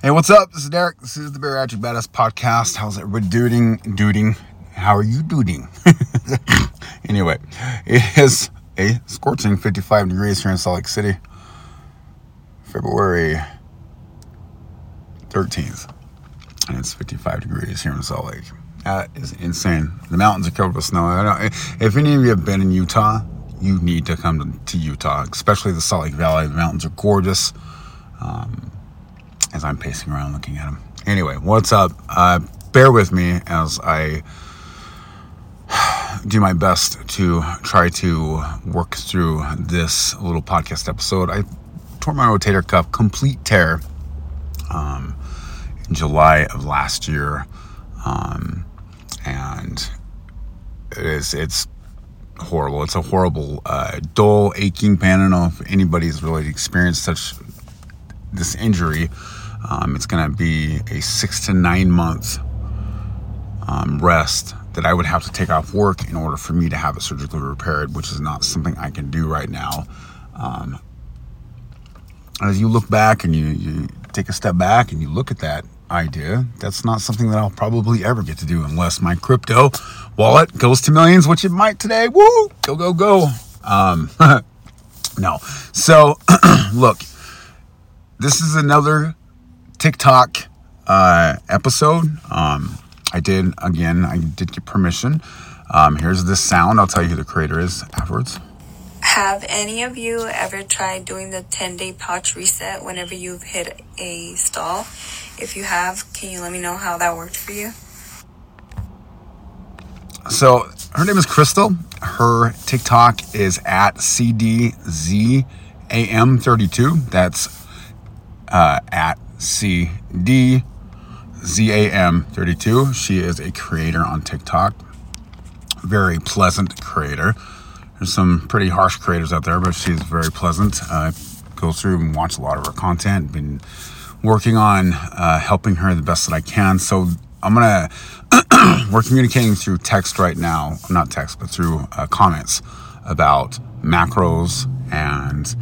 Hey, what's up? This is Derek. This is the Bariatric Badass Podcast. How's everybody doing? Doing? How are you doing? anyway, it is a scorching 55 degrees here in Salt Lake City, February 13th, and it's 55 degrees here in Salt Lake. That is insane. The mountains are covered with snow. If any of you have been in Utah, you need to come to, to Utah, especially the Salt Lake Valley. The mountains are gorgeous. Um, as I'm pacing around looking at them. Anyway, what's up? Uh, bear with me as I do my best to try to work through this little podcast episode. I tore my rotator cuff, complete tear, um, in July of last year, um, and it is it's horrible. It's a horrible, uh, dull, aching pain. I don't know if anybody's really experienced such this injury. Um, it's going to be a six to nine month um, rest that I would have to take off work in order for me to have it surgically repaired, which is not something I can do right now. Um, as you look back and you, you take a step back and you look at that idea, that's not something that I'll probably ever get to do unless my crypto wallet goes to millions, which it might today. Woo! Go, go, go. Um, no. So, look, this is another TikTok uh, episode. Um, I did, again, I did get permission. Um, here's this sound. I'll tell you who the creator is afterwards. Have any of you ever tried doing the 10 day pouch reset whenever you've hit a stall? If you have, can you let me know how that worked for you? So her name is Crystal. Her TikTok is at CDZAM32. That's uh, at CDZAM32. She is a creator on TikTok. Very pleasant creator. There's some pretty harsh creators out there, but she's very pleasant. Uh, go through and watch a lot of her content. Been working on uh, helping her the best that I can. So I'm gonna we're communicating through text right now, not text, but through uh, comments about macros and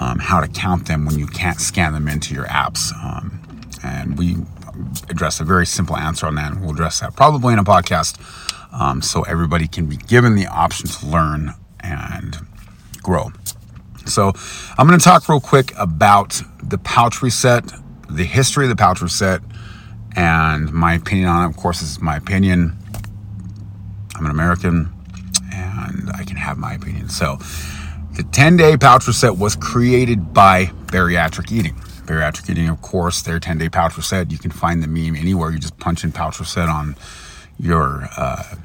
um, how to count them when you can't scan them into your apps. Um, and we address a very simple answer on that, and we'll address that probably in a podcast um, so everybody can be given the option to learn and grow. So, I'm going to talk real quick about the pouch reset, the history of the pouch reset, and my opinion on it. Of course, this is my opinion. I'm an American and I can have my opinion. So, the 10 day pouch reset was created by bariatric eating. Bariatric eating, of course, their 10 day pouch reset. You can find the meme anywhere. You just punch in pouch reset on your, uh,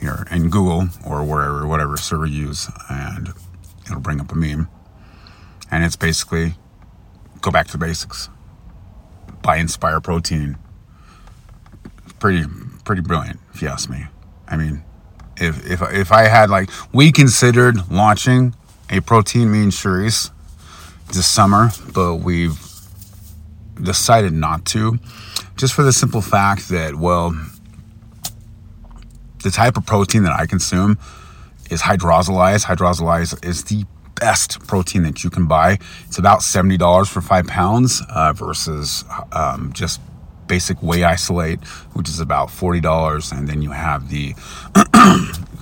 your in Google or wherever, whatever server you use, and it'll bring up a meme. And it's basically go back to the basics. Buy Inspire Protein. Pretty, pretty brilliant, if you ask me. I mean, if if if I had like we considered launching a protein mean shuris this summer, but we've decided not to, just for the simple fact that well, the type of protein that I consume is hydrolyzed. Hydrolyzed is the best protein that you can buy. It's about seventy dollars for five pounds uh, versus um, just basic whey isolate, which is about forty dollars, and then you have the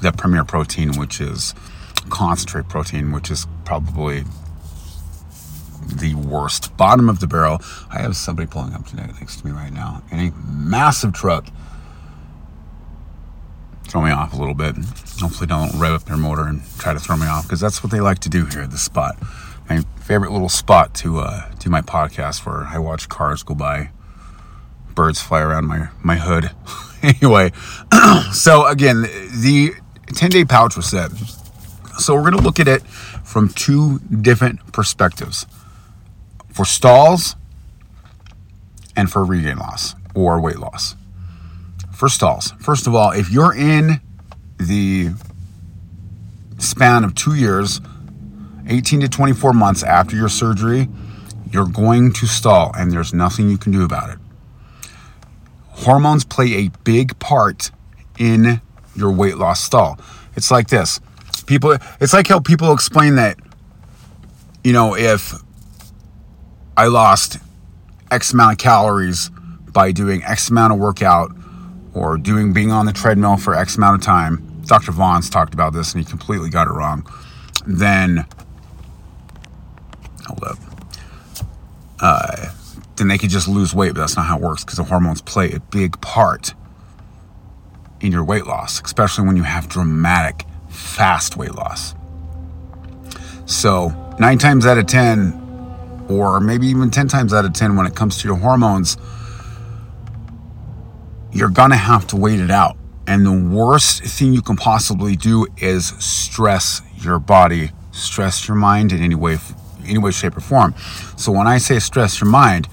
the premier protein, which is concentrate protein, which is probably the worst. Bottom of the barrel. I have somebody pulling up next to me right now in a massive truck. Throw me off a little bit. Hopefully, don't rev up their motor and try to throw me off because that's what they like to do here at this spot. My favorite little spot to uh, do my podcast where I watch cars go by birds fly around my my hood. anyway, so again, the 10 day pouch reset. So we're going to look at it from two different perspectives for stalls and for regain loss or weight loss. For stalls, first of all, if you're in the span of two years, 18 to 24 months after your surgery, you're going to stall and there's nothing you can do about it hormones play a big part in your weight loss stall. It's like this. People it's like how people explain that you know, if I lost X amount of calories by doing X amount of workout or doing being on the treadmill for X amount of time. Dr. Vaughn's talked about this and he completely got it wrong. Then, hold up. Uh, then they could just lose weight, but that's not how it works because the hormones play a big part in your weight loss, especially when you have dramatic, fast weight loss. So, nine times out of 10, or maybe even 10 times out of 10, when it comes to your hormones, you're gonna have to wait it out. And the worst thing you can possibly do is stress your body, stress your mind in any way, any way, shape, or form. So when I say stress your mind,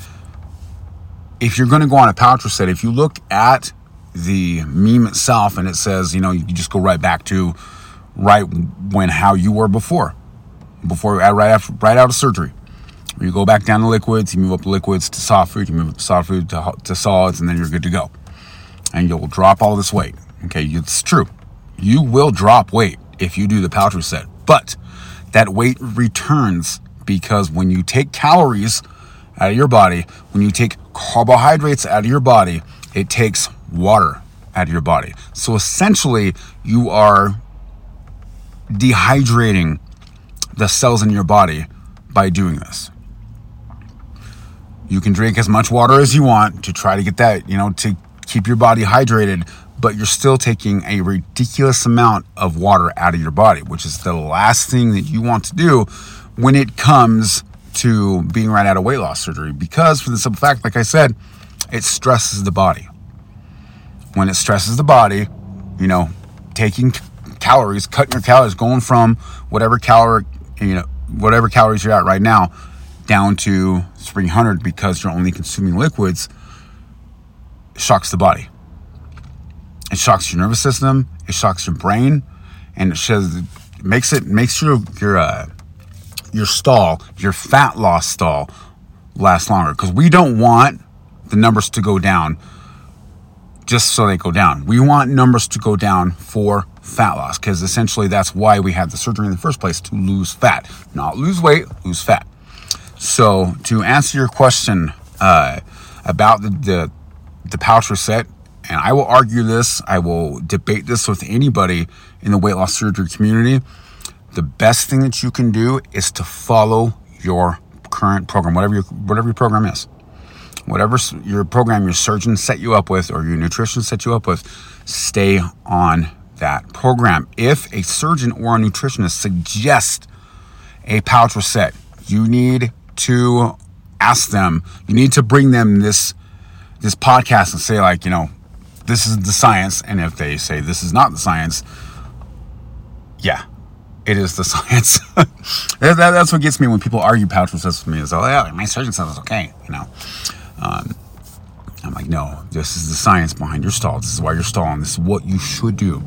if you're going to go on a pouch reset, if you look at the meme itself and it says, you know, you just go right back to right when how you were before, before right after right out of surgery. You go back down to liquids, you move up liquids to soft food, you move up soft food to, to solids, and then you're good to go. And you'll drop all this weight. Okay, it's true. You will drop weight if you do the pouch reset, but that weight returns because when you take calories out of your body, when you take carbohydrates out of your body, it takes water out of your body. So essentially, you are dehydrating the cells in your body by doing this. You can drink as much water as you want to try to get that, you know, to keep your body hydrated, but you're still taking a ridiculous amount of water out of your body, which is the last thing that you want to do when it comes to being right out of weight loss surgery. Because, for the simple fact, like I said, it stresses the body. When it stresses the body, you know, taking calories, cutting your calories, going from whatever calorie, you know, whatever calories you're at right now down to 300 because you're only consuming liquids shocks the body. It shocks your nervous system, it shocks your brain, and it shows, makes it makes your your uh, your stall, your fat loss stall, last longer. Because we don't want the numbers to go down just so they go down. We want numbers to go down for fat loss because essentially that's why we had the surgery in the first place to lose fat, not lose weight, lose fat. So to answer your question uh, about the, the the pouch reset, and I will argue this, I will debate this with anybody in the weight loss surgery community. The best thing that you can do is to follow your current program, whatever your whatever your program is. Whatever your program your surgeon set you up with or your nutrition set you up with, stay on that program. If a surgeon or a nutritionist suggests a pouch reset, you need to ask them, you need to bring them this this podcast and say like, you know, this is the science and if they say this is not the science, yeah, it is the science. that, that's what gets me when people argue pouch resets with me. Is oh yeah, my surgeon says it's okay. You know, um, I'm like, no, this is the science behind your stall. This is why you're stalling. This is what you should do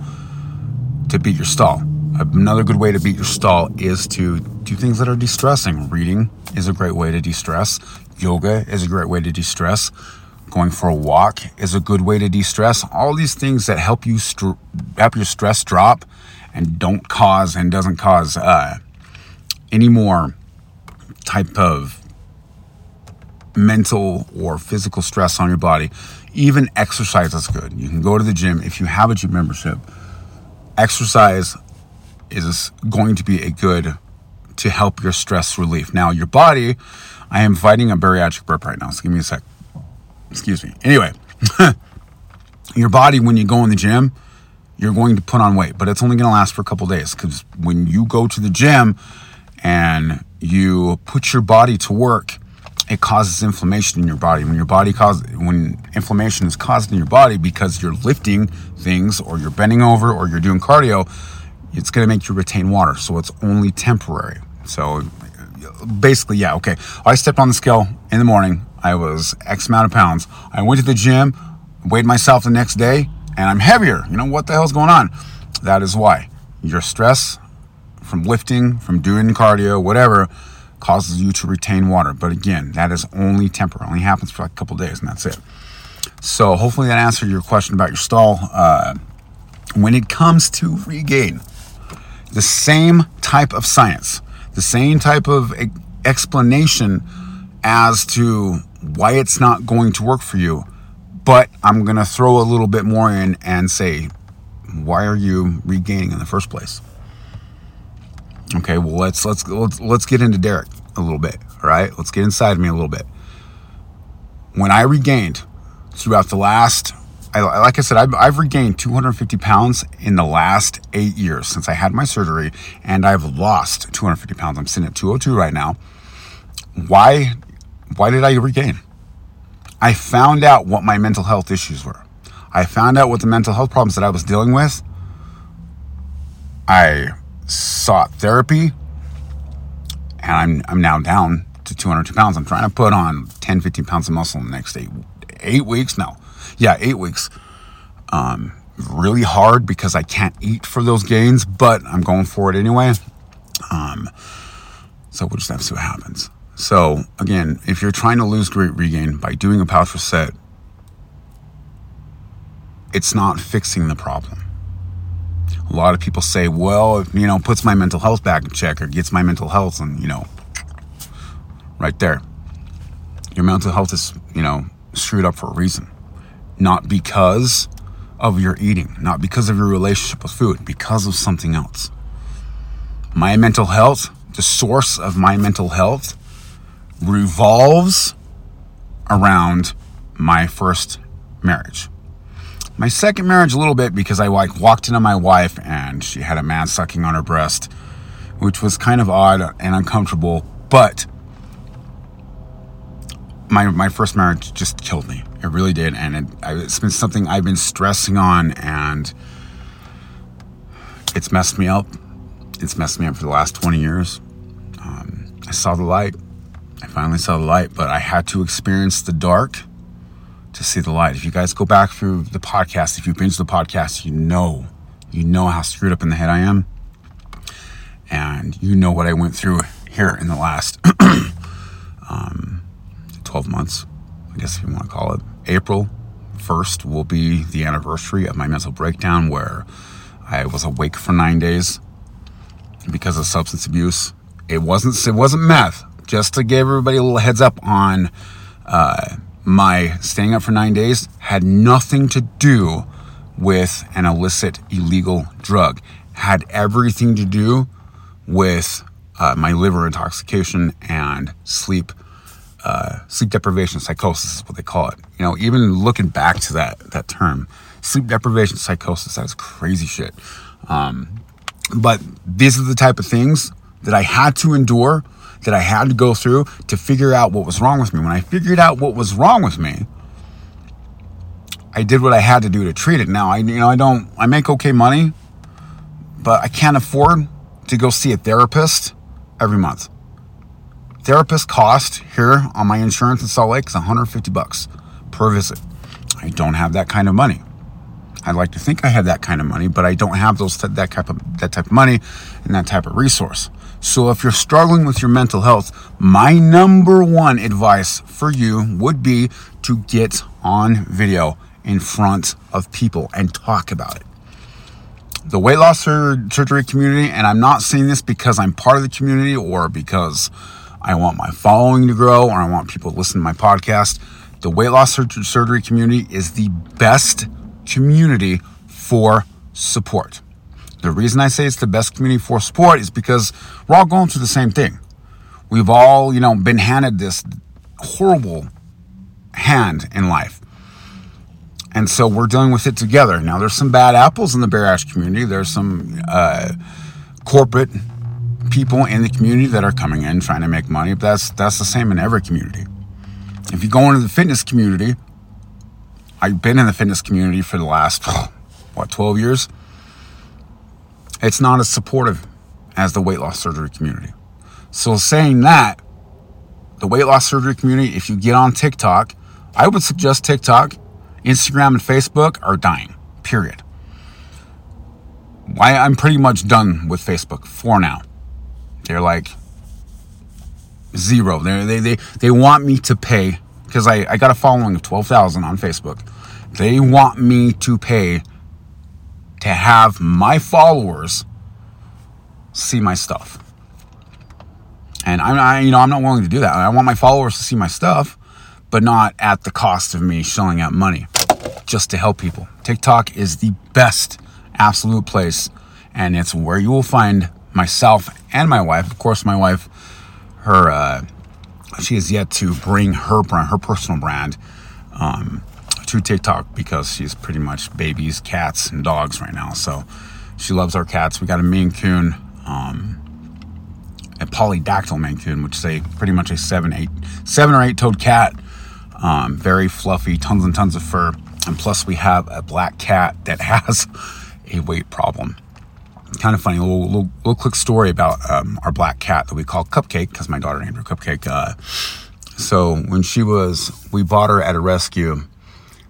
to beat your stall. Another good way to beat your stall is to do things that are de-stressing. Reading is a great way to de-stress. Yoga is a great way to de-stress. Going for a walk is a good way to de-stress. All these things that help you str- help your stress drop and don't cause and doesn't cause uh, any more type of mental or physical stress on your body. Even exercise is good. You can go to the gym if you have a gym membership. Exercise is going to be a good to help your stress relief. Now, your body, I am fighting a bariatric burp right now, so give me a sec. Excuse me. Anyway, your body, when you go in the gym, you're going to put on weight, but it's only going to last for a couple days because when you go to the gym and you put your body to work, it causes inflammation in your body. When your body causes, when inflammation is caused in your body because you're lifting things or you're bending over or you're doing cardio, it's going to make you retain water. So it's only temporary. So basically, yeah, okay. I stepped on the scale in the morning. I was X amount of pounds. I went to the gym, weighed myself the next day, and I'm heavier. You know, what the hell's going on? That is why. Your stress from lifting, from doing cardio, whatever, causes you to retain water. But again, that is only temporary. only happens for like a couple days, and that's it. So hopefully that answered your question about your stall. Uh, when it comes to regain, the same type of science, the same type of explanation as to why it's not going to work for you. But I'm going to throw a little bit more in and say, why are you regaining in the first place? Okay, well let's let's let's let's get into Derek a little bit. All right, let's get inside me a little bit. When I regained throughout the last, I, like I said, I've, I've regained 250 pounds in the last eight years since I had my surgery, and I've lost 250 pounds. I'm sitting at 202 right now. Why? Why did I regain? I found out what my mental health issues were. I found out what the mental health problems that I was dealing with. I sought therapy and I'm, I'm now down to 202 pounds. I'm trying to put on 10, 15 pounds of muscle in the next eight, eight weeks. No, yeah, eight weeks. Um, really hard because I can't eat for those gains, but I'm going for it anyway. Um, so we'll just have to see what happens. So again, if you're trying to lose weight regain by doing a pouch reset, it's not fixing the problem. A lot of people say, well, you know, puts my mental health back in check or gets my mental health and, you know, right there. Your mental health is, you know, screwed up for a reason. Not because of your eating, not because of your relationship with food, because of something else. My mental health, the source of my mental health, revolves around my first marriage. My second marriage, a little bit because I like walked into my wife and she had a man sucking on her breast, which was kind of odd and uncomfortable. But my my first marriage just killed me. It really did, and it, it's been something I've been stressing on, and it's messed me up. It's messed me up for the last 20 years. Um, I saw the light. I finally saw the light, but I had to experience the dark to see the light. If you guys go back through the podcast, if you binge the podcast, you know, you know how screwed up in the head I am. And you know what I went through here in the last um, 12 months, I guess if you want to call it. April 1st will be the anniversary of my mental breakdown where I was awake for nine days because of substance abuse. It wasn't it wasn't meth. Just to give everybody a little heads up on uh, my staying up for nine days had nothing to do with an illicit illegal drug. Had everything to do with uh, my liver intoxication and sleep uh, sleep deprivation psychosis is what they call it. You know, even looking back to that that term, sleep deprivation psychosis, that's crazy shit. Um, but these are the type of things that I had to endure that I had to go through to figure out what was wrong with me. When I figured out what was wrong with me, I did what I had to do to treat it. Now I you know I don't I make okay money, but I can't afford to go see a therapist every month. Therapist cost here on my insurance in Salt Lake is 150 bucks per visit. I don't have that kind of money. I'd like to think I have that kind of money, but I don't have those that type of that type of money and that type of resource. So if you're struggling with your mental health, my number one advice for you would be to get on video in front of people and talk about it. The weight loss surgery community, and I'm not saying this because I'm part of the community or because I want my following to grow or I want people to listen to my podcast. The weight loss surgery community is the best community for support. The reason I say it's the best community for sport is because we're all going through the same thing. We've all, you know, been handed this horrible hand in life. And so we're dealing with it together. Now, there's some bad apples in the Bear Ash community. There's some uh, corporate people in the community that are coming in trying to make money, but that's that's the same in every community. If you go into the fitness community, I've been in the fitness community for the last what 12 years it's not as supportive as the weight loss surgery community. So, saying that, the weight loss surgery community, if you get on TikTok, I would suggest TikTok, Instagram, and Facebook are dying, period. Why I'm pretty much done with Facebook for now. They're like zero. They're, they they they want me to pay because I, I got a following of 12,000 on Facebook. They want me to pay to have my followers see my stuff. And I'm I, you know I'm not willing to do that. I want my followers to see my stuff, but not at the cost of me shelling out money just to help people. TikTok is the best absolute place, and it's where you will find myself and my wife. Of course, my wife, her, uh, she has yet to bring her brand, her personal brand, um, to TikTok because she's pretty much babies, cats, and dogs right now. So she loves our cats. We got a Maine Coon, um, a polydactyl Maine Coon, which is a pretty much a seven, eight, seven or eight toed cat. Um, very fluffy, tons and tons of fur. And plus, we have a black cat that has a weight problem. Kind of funny, little, little, little quick story about um, our black cat that we call Cupcake because my daughter named her Cupcake. Uh, so when she was, we bought her at a rescue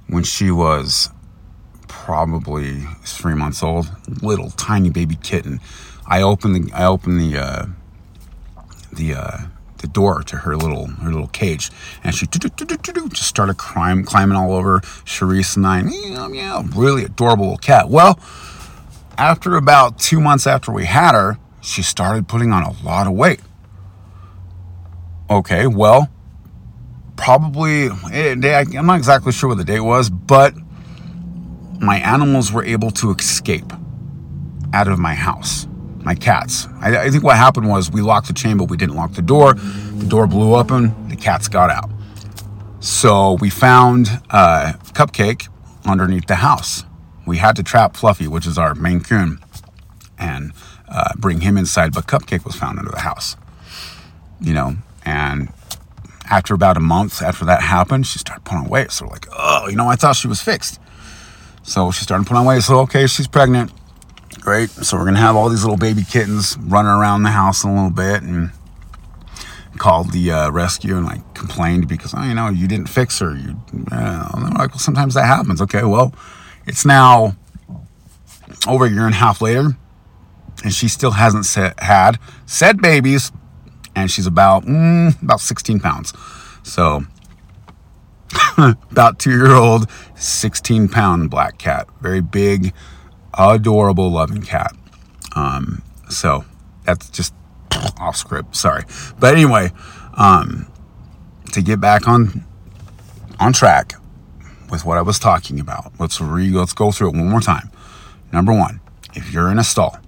when she was probably three months old, little tiny baby kitten. I opened the I opened the uh, the uh, the door to her little her little cage, and she just started climb, climbing all over Sharice and I. Yeah, yeah, really adorable little cat. Well, after about two months after we had her, she started putting on a lot of weight. Okay, well, probably eh, I'm not exactly sure what the date was, but my animals were able to escape out of my house. My cats. I, I think what happened was we locked the chain, but we didn't lock the door. The door blew open. The cats got out. So we found uh, Cupcake underneath the house. We had to trap Fluffy, which is our Maine Coon, and uh, bring him inside. But Cupcake was found under the house. You know, and after about a month after that happened, she started putting on weight. So we're like, oh, you know, I thought she was fixed. So she started putting on weight. So okay, she's pregnant. Great. So we're gonna have all these little baby kittens running around the house in a little bit, and called the uh, rescue and like complained because oh, you know you didn't fix her. You, uh, like well, sometimes that happens. Okay, well, it's now over a year and a half later, and she still hasn't had said babies and she's about mm, about 16 pounds. So about two year old, 16 pound black cat, very big, adorable, loving cat. Um, so that's just off script. Sorry, but anyway, um, to get back on on track with what I was talking about, let's re let's go through it one more time. Number one, if you're in a stall,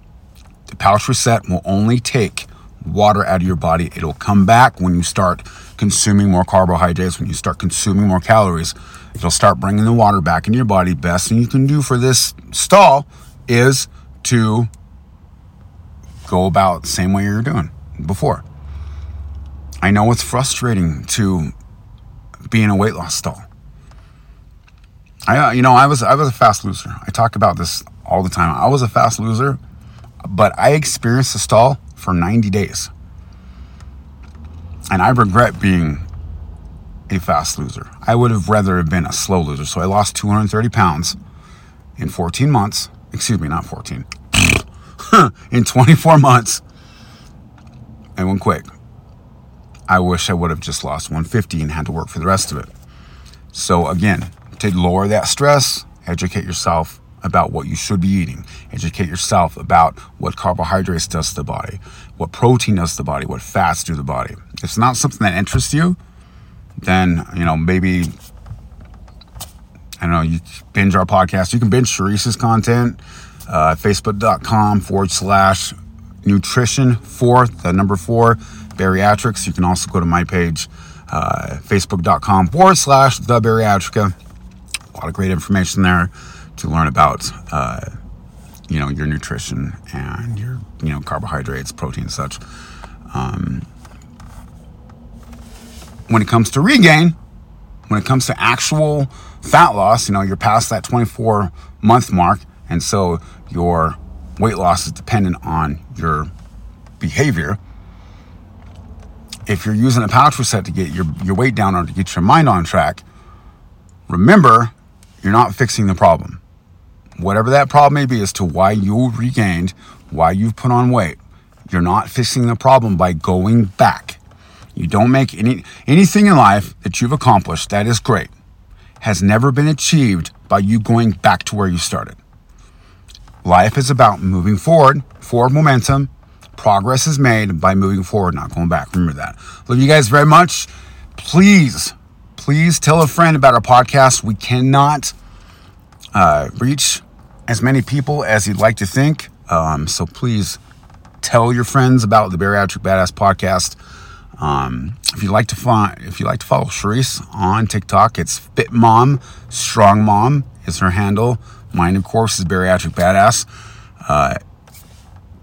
the pouch reset will only take water out of your body. It'll come back when you start consuming more carbohydrates, when you start consuming more calories. It'll start bringing the water back into your body. Best thing you can do for this stall is to go about the same way you're doing before. I know it's frustrating to be in a weight loss stall. I, uh, you know, I was I was a fast loser. I talk about this all the time. I was a fast loser, but I experienced a stall for 90 days. And I regret being a fast loser. I would have rather have been a slow loser. So I lost 230 pounds in 14 months. Excuse me, not 14. in 24 months. And went quick. I wish I would have just lost 150 and had to work for the rest of it. So again, to lower that stress, educate yourself, about what you should be eating. Educate yourself about what carbohydrates does to the body, what protein does to the body, what fats do to the body. If it's not something that interests you, then you know maybe I don't know. You binge our podcast. You can binge Sharice's content. Uh, Facebook.com forward slash nutrition four, the number four, bariatrics. You can also go to my page, uh, Facebook.com forward slash the bariatrica. A lot of great information there to learn about uh, you know your nutrition and your you know carbohydrates, protein, such. Um, when it comes to regain, when it comes to actual fat loss, you know you're past that 24 month mark, and so your weight loss is dependent on your behavior. If you're using a pouch reset to get your, your weight down or to get your mind on track, remember you're not fixing the problem whatever that problem may be as to why you regained, why you've put on weight. You're not fixing the problem by going back. You don't make any anything in life that you've accomplished that is great has never been achieved by you going back to where you started. Life is about moving forward, forward momentum. Progress is made by moving forward, not going back. Remember that. Love you guys very much. Please please tell a friend about our podcast. We cannot uh, reach as many people as you'd like to think. Um, so please tell your friends about the Bariatric Badass podcast. Um, if you like to find, if you like to follow Charisse on TikTok, it's Fit Mom Strong Mom is her handle. Mine, of course, is Bariatric Badass. Uh,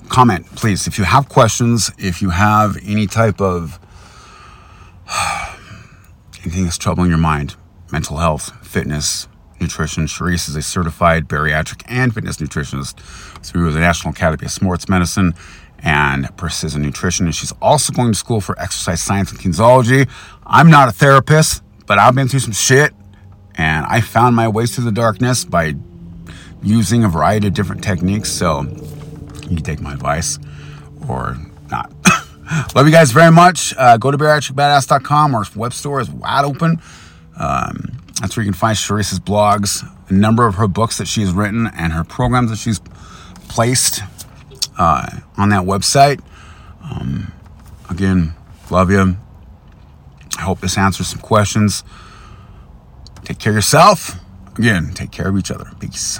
comment, please, if you have questions, if you have any type of anything that's troubling your mind, mental health, fitness, nutrition. Charisse is a certified bariatric and fitness nutritionist through the National Academy of Sports Medicine and Precision Nutrition. And she's also going to school for exercise science and kinesiology. I'm not a therapist, but I've been through some shit and I found my ways through the darkness by using a variety of different techniques. So you can take my advice or. Love you guys very much. Uh, go to bariatricbadass.com. Our web store is wide open. Um, that's where you can find Charisse's blogs, a number of her books that she's written, and her programs that she's placed uh, on that website. Um, again, love you. I hope this answers some questions. Take care of yourself. Again, take care of each other. Peace.